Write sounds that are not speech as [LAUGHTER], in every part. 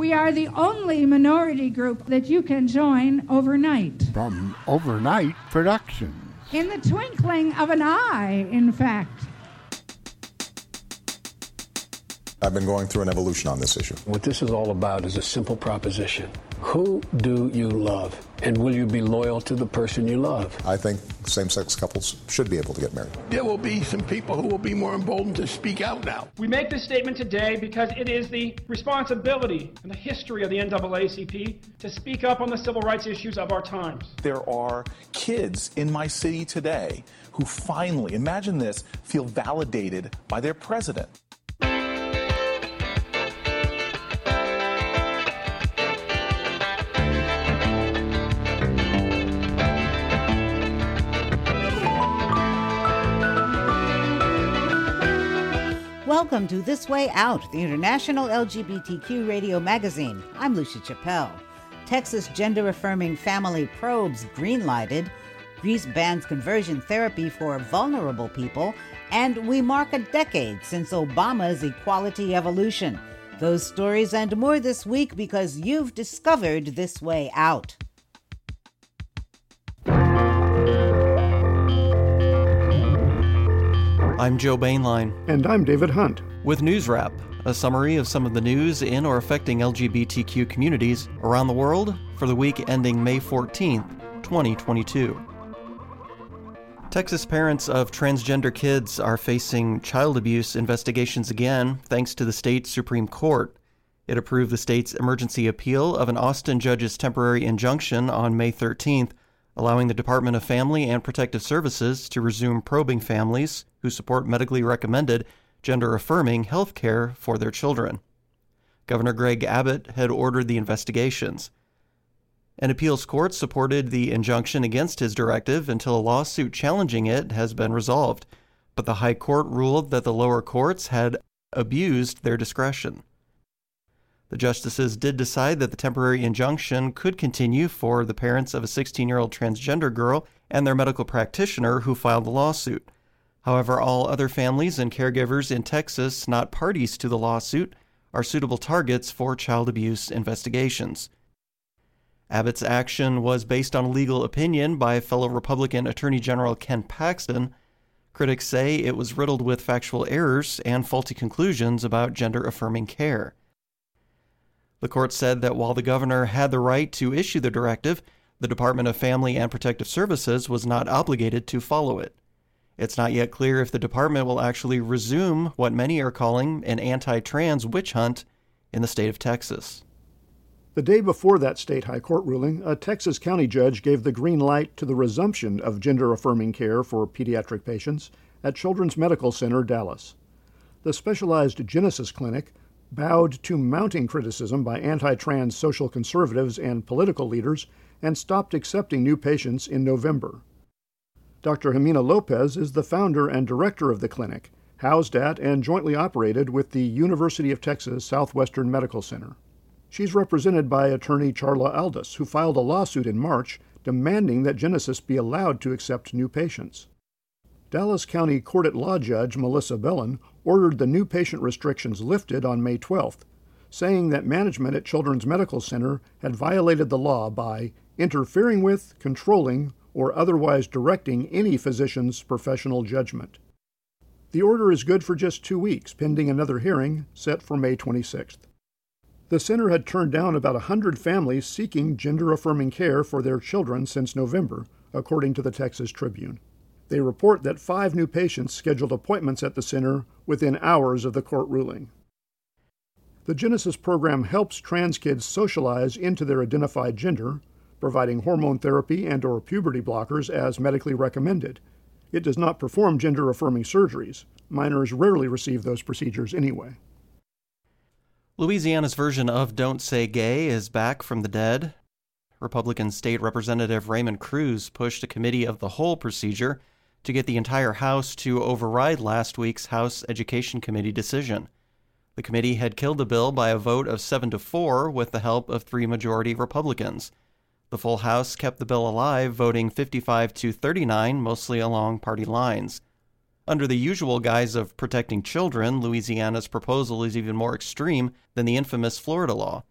We are the only minority group that you can join overnight. From Overnight Productions. In the twinkling of an eye, in fact. I've been going through an evolution on this issue. What this is all about is a simple proposition. Who do you love? And will you be loyal to the person you love? I think same sex couples should be able to get married. There will be some people who will be more emboldened to speak out now. We make this statement today because it is the responsibility and the history of the NAACP to speak up on the civil rights issues of our times. There are kids in my city today who finally, imagine this, feel validated by their president. Welcome to This Way Out, the international LGBTQ radio magazine. I'm Lucia Chappelle. Texas gender affirming family probes greenlighted, Greece bans conversion therapy for vulnerable people, and we mark a decade since Obama's equality evolution. Those stories and more this week because you've discovered This Way Out. I'm Joe Bainline. And I'm David Hunt. With News Wrap, a summary of some of the news in or affecting LGBTQ communities around the world for the week ending May 14th, 2022. Texas parents of transgender kids are facing child abuse investigations again thanks to the state Supreme Court. It approved the state's emergency appeal of an Austin judge's temporary injunction on May 13th allowing the Department of Family and Protective Services to resume probing families who support medically recommended gender affirming health care for their children. Governor Greg Abbott had ordered the investigations. An appeals court supported the injunction against his directive until a lawsuit challenging it has been resolved, but the High Court ruled that the lower courts had abused their discretion. The justices did decide that the temporary injunction could continue for the parents of a 16 year old transgender girl and their medical practitioner who filed the lawsuit. However, all other families and caregivers in Texas not parties to the lawsuit are suitable targets for child abuse investigations. Abbott's action was based on a legal opinion by fellow Republican Attorney General Ken Paxton. Critics say it was riddled with factual errors and faulty conclusions about gender affirming care. The court said that while the governor had the right to issue the directive, the Department of Family and Protective Services was not obligated to follow it. It's not yet clear if the department will actually resume what many are calling an anti trans witch hunt in the state of Texas. The day before that state high court ruling, a Texas county judge gave the green light to the resumption of gender affirming care for pediatric patients at Children's Medical Center, Dallas. The specialized Genesis Clinic bowed to mounting criticism by anti trans social conservatives and political leaders and stopped accepting new patients in November. Dr. Ximena Lopez is the founder and director of the clinic, housed at and jointly operated with the University of Texas Southwestern Medical Center. She's represented by attorney Charla Aldous, who filed a lawsuit in March demanding that Genesis be allowed to accept new patients. Dallas County Court at Law Judge Melissa Bellan ordered the new patient restrictions lifted on May 12th, saying that management at Children's Medical Center had violated the law by interfering with, controlling, or otherwise directing any physician's professional judgment. The order is good for just two weeks, pending another hearing set for May 26th. The center had turned down about a hundred families seeking gender affirming care for their children since November, according to the Texas Tribune. They report that five new patients scheduled appointments at the center within hours of the court ruling. The Genesis program helps trans kids socialize into their identified gender, providing hormone therapy and or puberty blockers as medically recommended. It does not perform gender affirming surgeries. Minors rarely receive those procedures anyway. Louisiana's version of Don't Say Gay is back from the dead. Republican State Representative Raymond Crews pushed a committee of the whole procedure to get the entire House to override last week's House Education Committee decision. The committee had killed the bill by a vote of 7 to 4 with the help of three majority Republicans. The full House kept the bill alive, voting 55 to 39, mostly along party lines. Under the usual guise of protecting children, Louisiana's proposal is even more extreme than the infamous Florida law.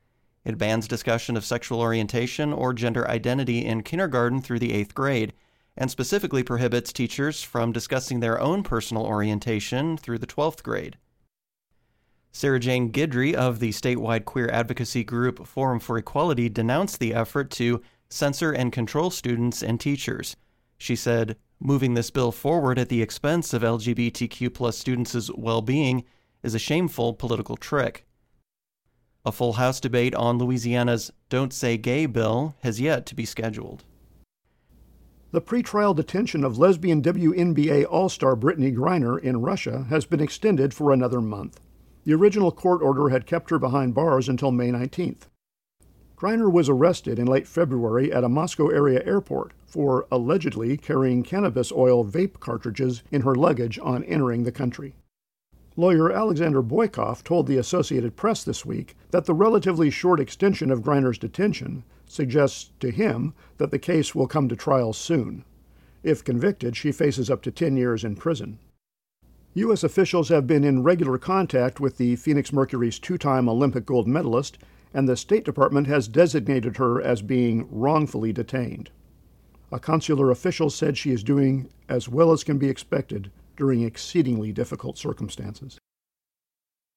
It bans discussion of sexual orientation or gender identity in kindergarten through the eighth grade, and specifically prohibits teachers from discussing their own personal orientation through the 12th grade. Sarah Jane Guidry of the statewide queer advocacy group Forum for Equality denounced the effort to censor and control students and teachers. She said, moving this bill forward at the expense of LGBTQ plus students' well being is a shameful political trick. A full House debate on Louisiana's Don't Say Gay bill has yet to be scheduled. The pretrial detention of lesbian WNBA All Star Brittney Griner in Russia has been extended for another month. The original court order had kept her behind bars until May 19th. Griner was arrested in late February at a Moscow area airport for allegedly carrying cannabis oil vape cartridges in her luggage on entering the country. Lawyer Alexander Boykov told the Associated Press this week that the relatively short extension of Griner's detention suggests to him that the case will come to trial soon. If convicted, she faces up to 10 years in prison. U.S. officials have been in regular contact with the Phoenix Mercury's two time Olympic gold medalist, and the State Department has designated her as being wrongfully detained. A consular official said she is doing as well as can be expected during exceedingly difficult circumstances.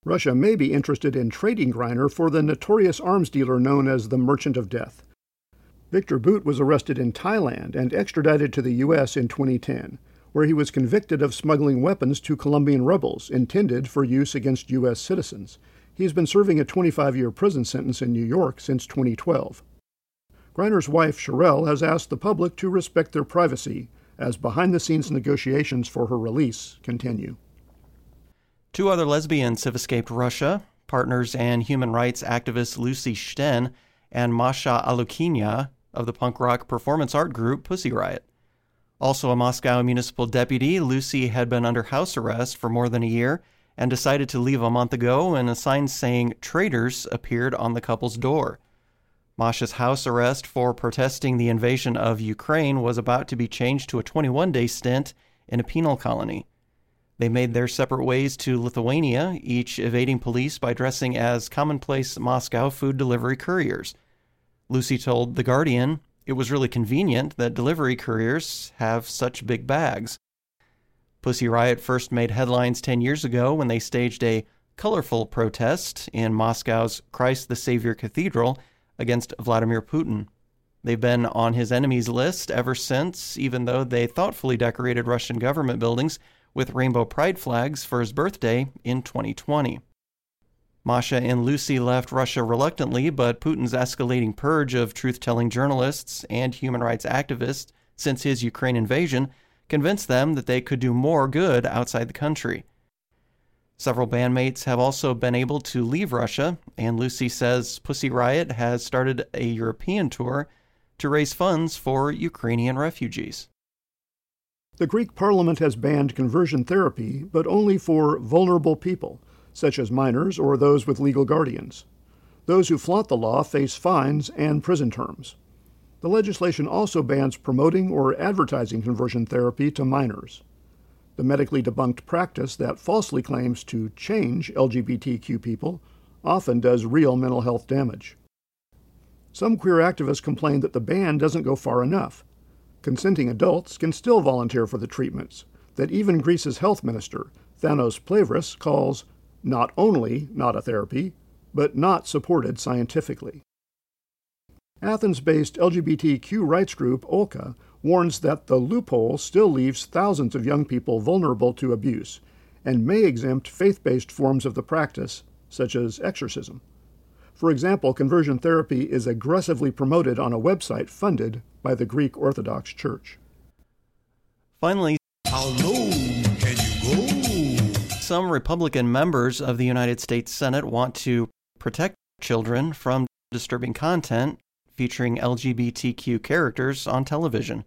Russia may be interested in trading Griner for the notorious arms dealer known as the Merchant of Death. Victor Bout was arrested in Thailand and extradited to the U.S. in 2010, where he was convicted of smuggling weapons to Colombian rebels intended for use against U.S. citizens. He has been serving a 25 year prison sentence in New York since 2012. Griner's wife, Cherelle, has asked the public to respect their privacy as behind the scenes negotiations for her release continue. Two other lesbians have escaped Russia partners and human rights activist Lucy Shtein and Masha Alyokhina of the punk rock performance art group Pussy Riot. Also, a Moscow municipal deputy, Lucy had been under house arrest for more than a year and decided to leave a month ago when a sign saying traitors appeared on the couple's door. Masha's house arrest for protesting the invasion of Ukraine was about to be changed to a 21 day stint in a penal colony. They made their separate ways to Lithuania, each evading police by dressing as commonplace Moscow food delivery couriers. Lucy told The Guardian it was really convenient that delivery couriers have such big bags. Pussy Riot first made headlines 10 years ago when they staged a colorful protest in Moscow's Christ the Savior Cathedral against Vladimir Putin. They've been on his enemies list ever since, even though they thoughtfully decorated Russian government buildings with rainbow pride flags for his birthday in 2020. Masha and Lucy left Russia reluctantly, but Putin's escalating purge of truth telling journalists and human rights activists since his Ukraine invasion convinced them that they could do more good outside the country. Several bandmates have also been able to leave Russia, and Lucy says Pussy Riot has started a European tour to raise funds for Ukrainian refugees. The Greek parliament has banned conversion therapy, but only for vulnerable people, such as minors or those with legal guardians. Those who flaunt the law face fines and prison terms. The legislation also bans promoting or advertising conversion therapy to minors the medically debunked practice that falsely claims to change LGBTQ people often does real mental health damage. Some queer activists complain that the ban doesn't go far enough. Consenting adults can still volunteer for the treatments that even Greece's health minister, Thanos Plevris, calls not only not a therapy, but not supported scientifically. Athens based LGBTQ rights group OLKE warns that the loophole still leaves thousands of young people vulnerable to abuse and may exempt faith based forms of the practice, such as exorcism. For example, conversion therapy is aggressively promoted on a website funded by the Greek Orthodox Church. Finally, how low can you go? Some Republican members of the United States Senate want to protect children from disturbing content featuring LGBTQ characters on television.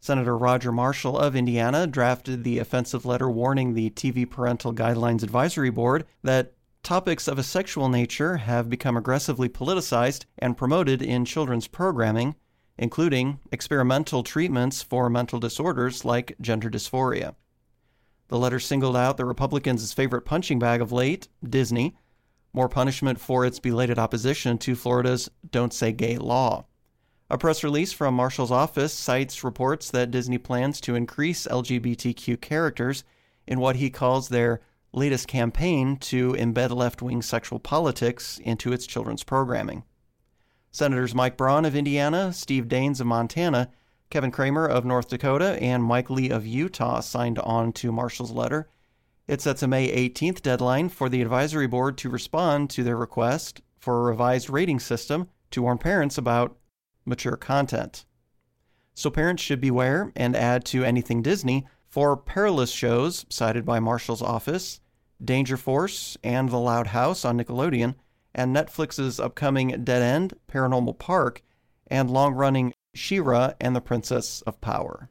Senator Roger Marshall of Indiana drafted the offensive letter warning the TV Parental Guidelines Advisory Board that topics of a sexual nature have become aggressively politicized and promoted in children's programming, including experimental treatments for mental disorders like gender dysphoria. The letter singled out the Republicans' favorite punching bag of late, Disney, more punishment for its belated opposition to Florida's Don't Say Gay law. A press release from Marshall's office cites reports that Disney plans to increase LGBTQ characters in what he calls their latest campaign to embed left wing sexual politics into its children's programming. Senators Mike Braun of Indiana, Steve Daines of Montana, Kevin Cramer of North Dakota, and Mike Lee of Utah signed on to Marshall's letter. It sets a May 18th deadline for the advisory board to respond to their request for a revised rating system to warn parents about mature content. So parents should beware and add to anything Disney for perilous shows cited by Marshall's office, Danger Force, and The Loud House on Nickelodeon, and Netflix's upcoming Dead End, Paranormal Park, and long running She-Ra and the Princess of Power.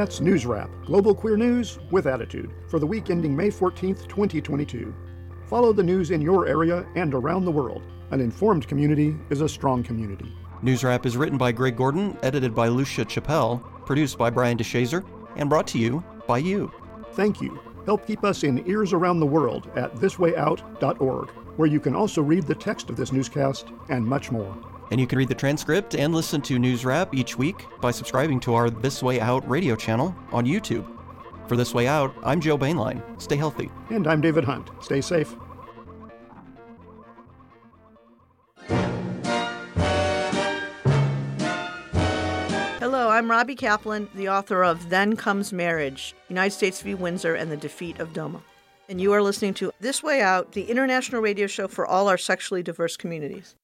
That's News Wrap, global queer news with attitude, for the week ending May 14th, 2022. Follow the news in your area and around the world. An informed community is a strong community. News Wrap is written by Greg Gordon, edited by Lucia Chappelle, produced by Brian DeShazer, and brought to you by you. Thank you. Help keep us in ears around the world at thiswayout.org, where you can also read the text of this newscast and much more. And you can read the transcript and listen to News Wrap each week by subscribing to our This Way Out radio channel on YouTube. For This Way Out, I'm Joe Bainline. Stay healthy. And I'm David Hunt. Stay safe. Hello, I'm Robbie Kaplan, the author of Then Comes Marriage United States v. Windsor and the Defeat of DOMA. And you are listening to This Way Out, the international radio show for all our sexually diverse communities.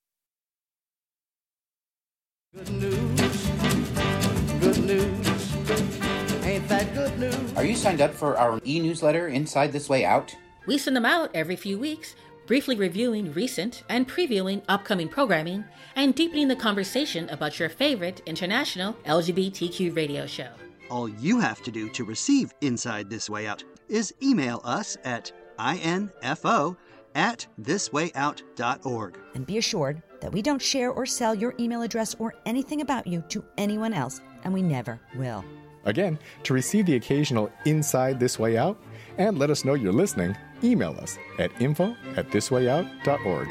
Good news. Good news. Ain't that good news? Are you signed up for our e newsletter, Inside This Way Out? We send them out every few weeks, briefly reviewing recent and previewing upcoming programming and deepening the conversation about your favorite international LGBTQ radio show. All you have to do to receive Inside This Way Out is email us at info at thiswayout.org. And be assured that we don't share or sell your email address or anything about you to anyone else, and we never will. Again, to receive the occasional Inside This Way Out and let us know you're listening, email us at info at thiswayout.org.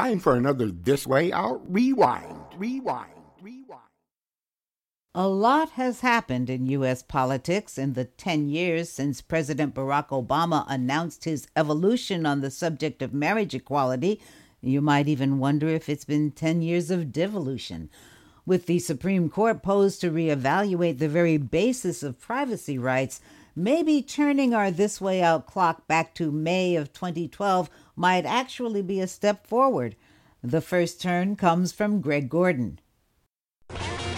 time for another This Way Out Rewind. Rewind. Rewind. A lot has happened in U.S. politics in the 10 years since President Barack Obama announced his evolution on the subject of marriage equality. You might even wonder if it's been 10 years of devolution. With the Supreme Court posed to reevaluate the very basis of privacy rights, maybe turning our This Way Out clock back to May of 2012 might actually be a step forward. The first turn comes from Greg Gordon.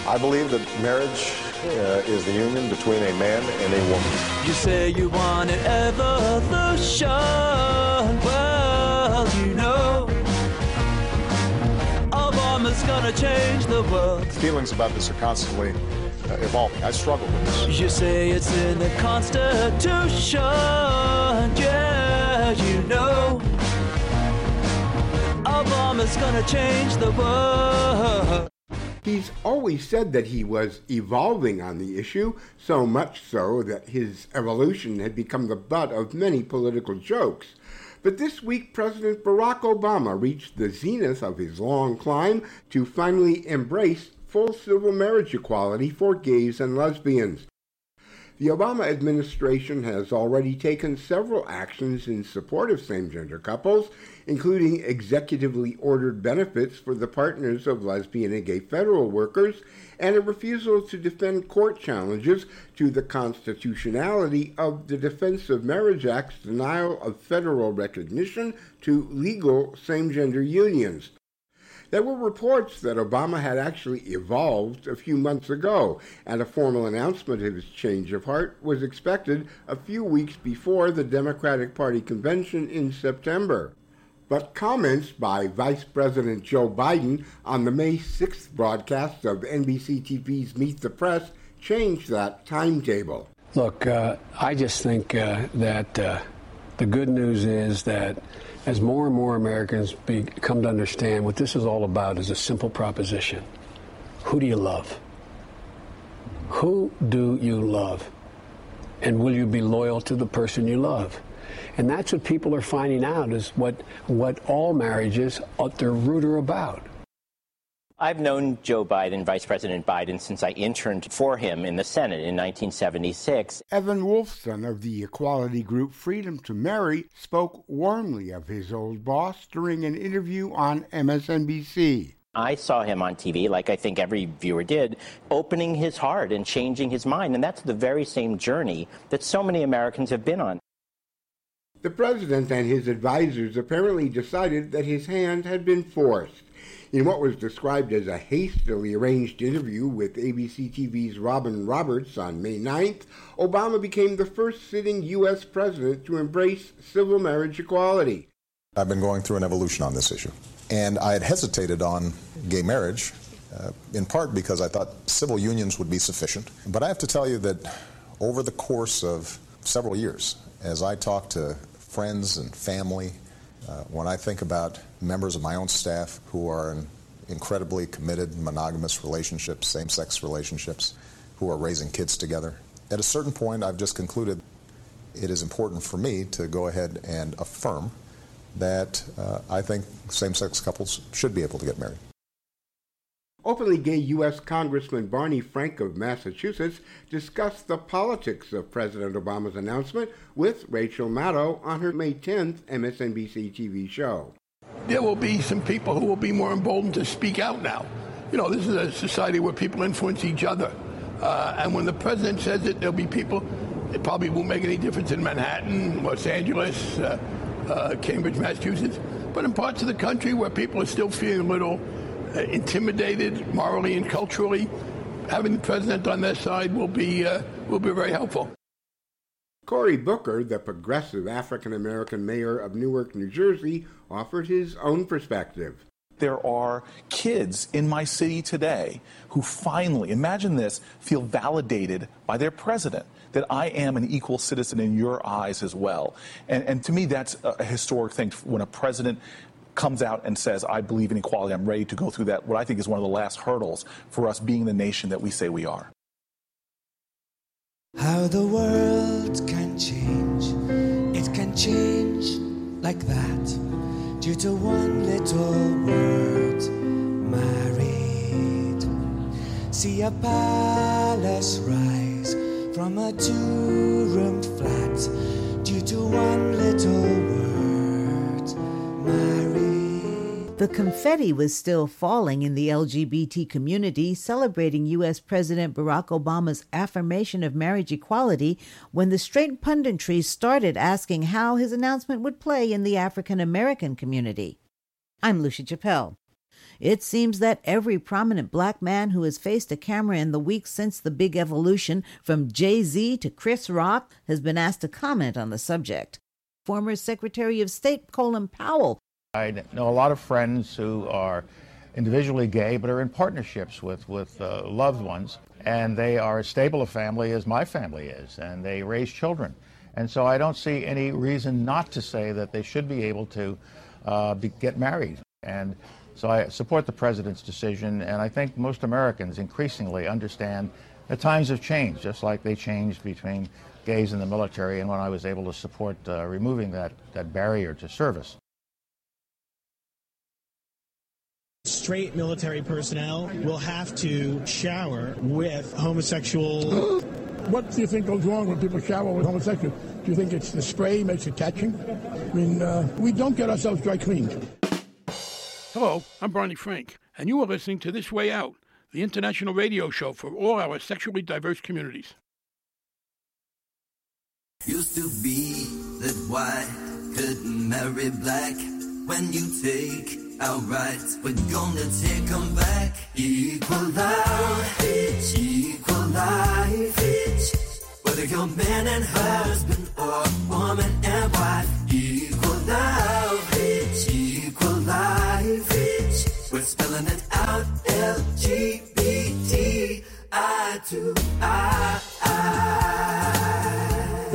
I believe that marriage uh, is the union between a man and a woman. You say you want an evolution. Well, you know, Obama's gonna change the world. Feelings about this are constantly uh, evolving. I struggle with this. You say it's in the Constitution. Yeah, you know, Obama's gonna change the world. He's always said that he was evolving on the issue, so much so that his evolution had become the butt of many political jokes. But this week, President Barack Obama reached the zenith of his long climb to finally embrace full civil marriage equality for gays and lesbians. The Obama administration has already taken several actions in support of same gender couples, including executively ordered benefits for the partners of lesbian and gay federal workers, and a refusal to defend court challenges to the constitutionality of the Defense of Marriage Act's denial of federal recognition to legal same gender unions. There were reports that Obama had actually evolved a few months ago, and a formal announcement of his change of heart was expected a few weeks before the Democratic Party convention in September. But comments by Vice President Joe Biden on the May 6th broadcast of NBC TV's Meet the Press changed that timetable. Look, uh, I just think uh, that uh, the good news is that as more and more Americans be, come to understand what this is all about is a simple proposition. Who do you love? Who do you love? And will you be loyal to the person you love? And that's what people are finding out is what, what all marriages at their root are about. I've known Joe Biden, Vice President Biden, since I interned for him in the Senate in 1976. Evan Wolfson of the equality group Freedom to Marry spoke warmly of his old boss during an interview on MSNBC. I saw him on TV, like I think every viewer did, opening his heart and changing his mind. And that's the very same journey that so many Americans have been on. The president and his advisers apparently decided that his hand had been forced. In what was described as a hastily arranged interview with ABC TV's Robin Roberts on May 9th, Obama became the first sitting U.S. president to embrace civil marriage equality. I've been going through an evolution on this issue. And I had hesitated on gay marriage, uh, in part because I thought civil unions would be sufficient. But I have to tell you that over the course of several years, as I talked to friends and family, uh, when I think about members of my own staff who are in incredibly committed monogamous relationships, same sex relationships, who are raising kids together, at a certain point I've just concluded it is important for me to go ahead and affirm that uh, I think same sex couples should be able to get married. Openly gay U.S. Congressman Barney Frank of Massachusetts discussed the politics of President Obama's announcement with Rachel Maddow on her May 10th MSNBC TV show. There will be some people who will be more emboldened to speak out now. You know, this is a society where people influence each other. Uh, and when the president says it, there'll be people, it probably won't make any difference in Manhattan, Los Angeles, uh, uh, Cambridge, Massachusetts, but in parts of the country where people are still feeling a little intimidated morally and culturally, having the president on their side will be uh, will be very helpful. Cory Booker, the progressive African American mayor of Newark, New Jersey, offered his own perspective. There are kids in my city today who finally, imagine this, feel validated by their president that I am an equal citizen in your eyes as well. And, and to me, that's a historic thing when a president comes out and says, I believe in equality, I'm ready to go through that, what I think is one of the last hurdles for us being the nation that we say we are. How the world can change, it can change like that, due to one little word married. See a palace rise from a two room flat, due to one little The confetti was still falling in the LGBT community, celebrating U.S. President Barack Obama's affirmation of marriage equality when the straight punditry started asking how his announcement would play in the African American community. I'm Lucia Chappelle. It seems that every prominent black man who has faced a camera in the weeks since the big evolution, from Jay Z to Chris Rock, has been asked to comment on the subject. Former Secretary of State Colin Powell I know a lot of friends who are individually gay but are in partnerships with, with uh, loved ones, and they are as stable a family as my family is, and they raise children. And so I don't see any reason not to say that they should be able to uh, be, get married. And so I support the president's decision, and I think most Americans increasingly understand that times have changed, just like they changed between gays in the military and when I was able to support uh, removing that, that barrier to service. Straight military personnel will have to shower with homosexual. what do you think goes wrong when people shower with homosexuals? Do you think it's the spray makes it catching? I mean, uh, we don't get ourselves dry cleaned. Hello, I'm Barney Frank, and you are listening to This Way Out, the international radio show for all our sexually diverse communities. Used to be that white couldn't marry black when you take our rights, we're gonna take them back. Equal each equal life. Whether you're man and husband or woman and wife, equal each equal life. We're spelling it out, LGBT, I to I, I. The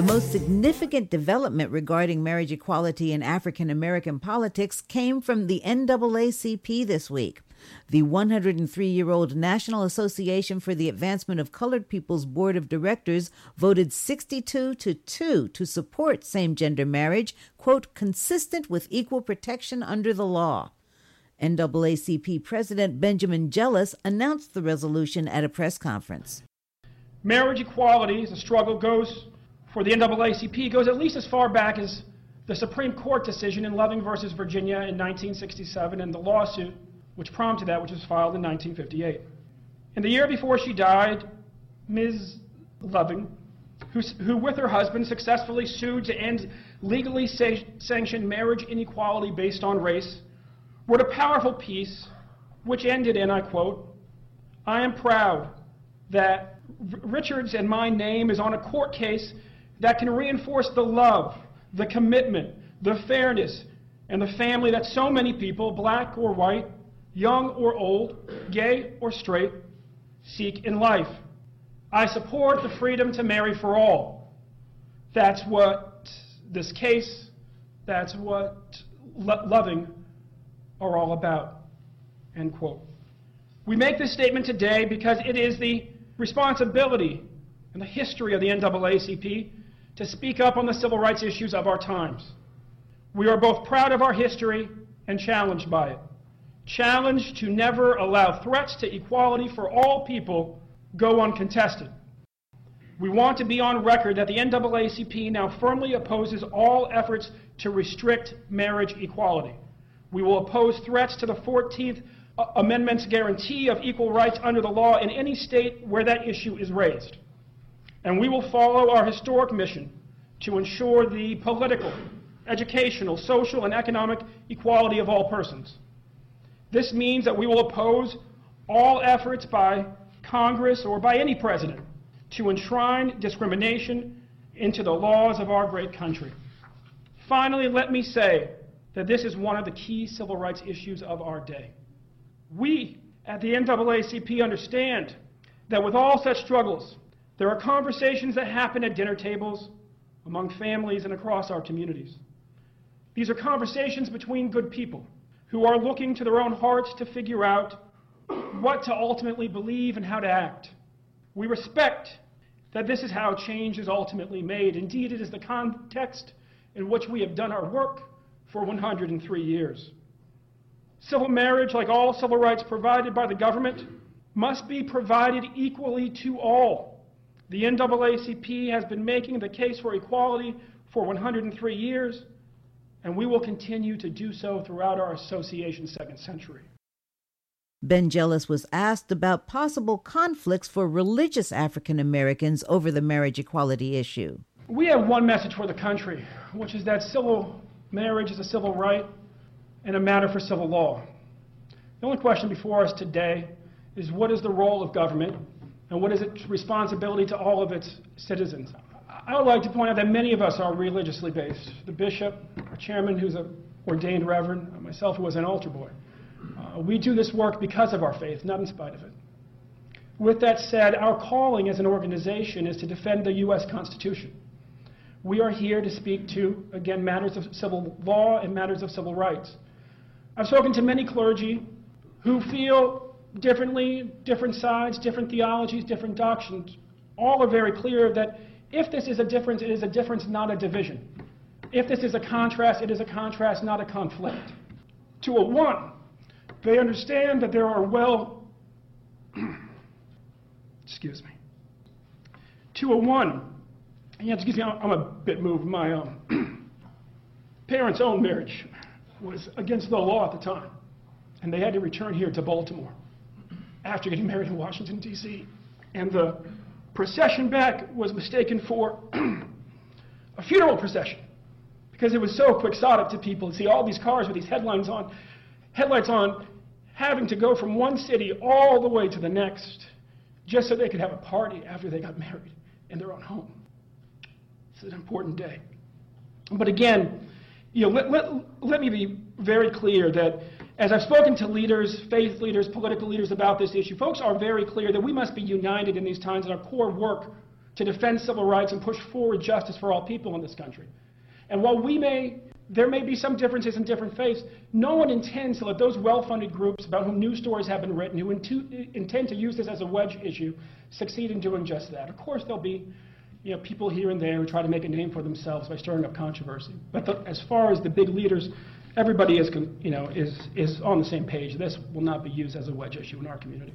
most significant development regarding marriage equality in African American politics came from the NAACP this week. The 103 year old National Association for the Advancement of Colored People's Board of Directors voted 62 to 2 to support same gender marriage, quote, consistent with equal protection under the law. NAACP President Benjamin Jealous announced the resolution at a press conference. Marriage equality, as the struggle goes for the NAACP, goes at least as far back as the Supreme Court decision in Loving versus Virginia in 1967 and the lawsuit which prompted that, which was filed in 1958. In the year before she died, Ms. Loving, who, who with her husband successfully sued to end legally sa- sanctioned marriage inequality based on race, wrote a powerful piece which ended in, I quote, I am proud that Richard's and my name is on a court case that can reinforce the love, the commitment, the fairness, and the family that so many people, black or white, young or old, gay or straight, seek in life. I support the freedom to marry for all. That's what this case, that's what lo- loving are all about. End quote. We make this statement today because it is the responsibility and the history of the NAACP to speak up on the civil rights issues of our times. We are both proud of our history and challenged by it challenged to never allow threats to equality for all people go uncontested. We want to be on record that the NAACP now firmly opposes all efforts to restrict marriage equality. We will oppose threats to the 14th Amendment's guarantee of equal rights under the law in any state where that issue is raised. And we will follow our historic mission to ensure the political, educational, social, and economic equality of all persons. This means that we will oppose all efforts by Congress or by any president to enshrine discrimination into the laws of our great country. Finally, let me say that this is one of the key civil rights issues of our day. We at the NAACP understand that with all such struggles, there are conversations that happen at dinner tables, among families, and across our communities. These are conversations between good people who are looking to their own hearts to figure out what to ultimately believe and how to act. We respect that this is how change is ultimately made. Indeed, it is the context in which we have done our work for 103 years. Civil marriage, like all civil rights provided by the government, must be provided equally to all. The NAACP has been making the case for equality for 103 years, and we will continue to do so throughout our association's second century. Ben Jealous was asked about possible conflicts for religious African Americans over the marriage equality issue. We have one message for the country, which is that civil marriage is a civil right and a matter for civil law. The only question before us today is what is the role of government and what is its responsibility to all of its citizens? I would like to point out that many of us are religiously based. The bishop, our chairman, who's an ordained reverend, myself, who was an altar boy. Uh, we do this work because of our faith, not in spite of it. With that said, our calling as an organization is to defend the U.S. Constitution. We are here to speak to, again, matters of civil law and matters of civil rights. I've spoken to many clergy who feel differently, different sides, different theologies, different doctrines. All are very clear that if this is a difference, it is a difference, not a division. If this is a contrast, it is a contrast, not a conflict. To a one, they understand that there are well, [CLEARS THROAT] excuse me. To a one, yeah, excuse me, I'm a bit moved. My um, [CLEARS THROAT] parents' own marriage was against the law at the time, and they had to return here to Baltimore after getting married in Washington, D.C. And the procession back was mistaken for [CLEARS THROAT] a funeral procession because it was so quixotic to people to see all these cars with these headlines on headlights on, having to go from one city all the way to the next just so they could have a party after they got married in their own home. It's an important day. But again, you know, let, let, let me be very clear that as I've spoken to leaders, faith leaders, political leaders about this issue, folks are very clear that we must be united in these times in our core work to defend civil rights and push forward justice for all people in this country. And while we may, there may be some differences in different faiths, no one intends to let those well-funded groups about whom news stories have been written, who intend to use this as a wedge issue, succeed in doing just that. Of course, there'll be you know, people here and there who try to make a name for themselves by stirring up controversy. But the, as far as the big leaders, everybody is, you know, is, is on the same page. This will not be used as a wedge issue in our community.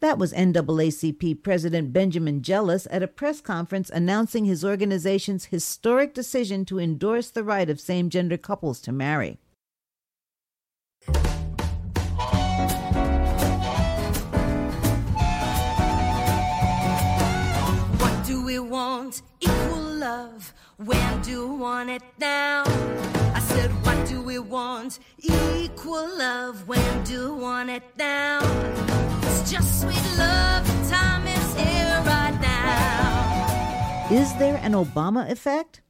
That was NAACP President Benjamin Jealous at a press conference announcing his organization's historic decision to endorse the right of same gender couples to marry. What do we want? Love. When do we want it now? I said, what do we want? Equal love. When do we want it now? It's just sweet love. Time is here right now. Is there an Obama effect?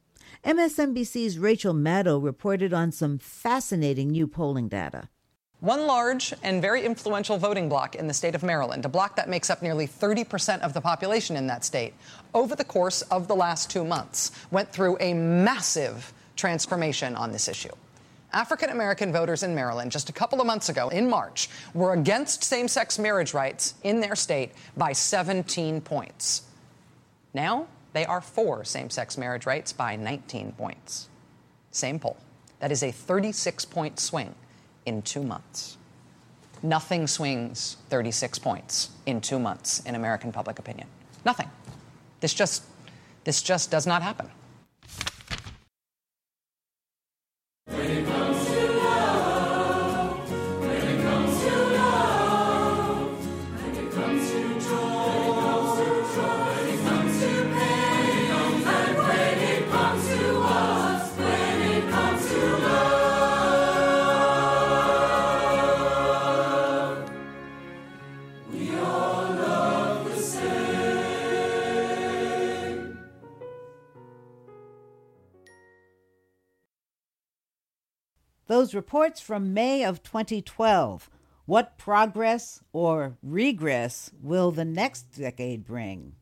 MSNBC's Rachel Maddow reported on some fascinating new polling data. One large and very influential voting bloc in the state of Maryland, a bloc that makes up nearly 30% of the population in that state, over the course of the last two months, went through a massive transformation on this issue. African American voters in Maryland just a couple of months ago, in March, were against same sex marriage rights in their state by 17 points. Now they are for same sex marriage rights by 19 points. Same poll. That is a 36 point swing in two months. Nothing swings 36 points in two months in American public opinion. Nothing. This just, this just does not happen. Those reports from May of 2012. What progress or regress will the next decade bring?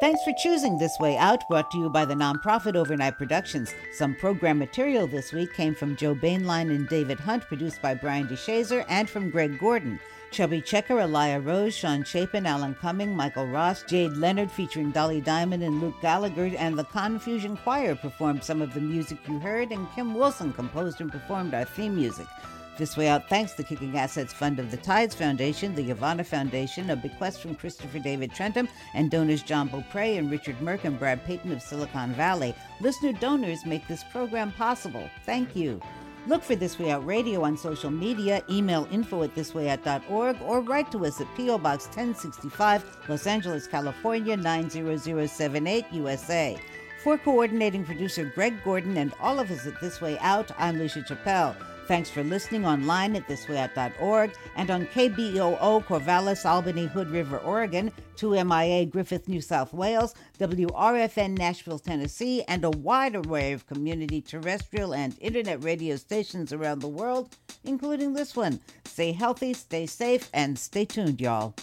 Thanks for choosing This Way Out, brought to you by the nonprofit Overnight Productions. Some program material this week came from Joe Bainline and David Hunt, produced by Brian DeShazer, and from Greg Gordon. Chubby Checker, Elia Rose, Sean Chapin, Alan Cumming, Michael Ross, Jade Leonard featuring Dolly Diamond and Luke Gallagher, and the Confusion Choir performed some of the music you heard, and Kim Wilson composed and performed our theme music. This Way Out thanks the Kicking Assets Fund of the Tides Foundation, the Yavana Foundation, a bequest from Christopher David Trentum, and donors John Beaupre and Richard Merck and Brad Payton of Silicon Valley. Listener donors make this program possible. Thank you. Look for This Way Out Radio on social media, email info at thiswayout.org, or write to us at P.O. Box 1065, Los Angeles, California 90078, USA. For coordinating producer Greg Gordon and all of us at This Way Out, I'm Lucia Chappelle. Thanks for listening online at thiswayout.org and on KBOO Corvallis, Albany, Hood River, Oregon, 2MIA Griffith, New South Wales, WRFN Nashville, Tennessee, and a wide array of community terrestrial and internet radio stations around the world, including this one. Stay healthy, stay safe, and stay tuned, y'all.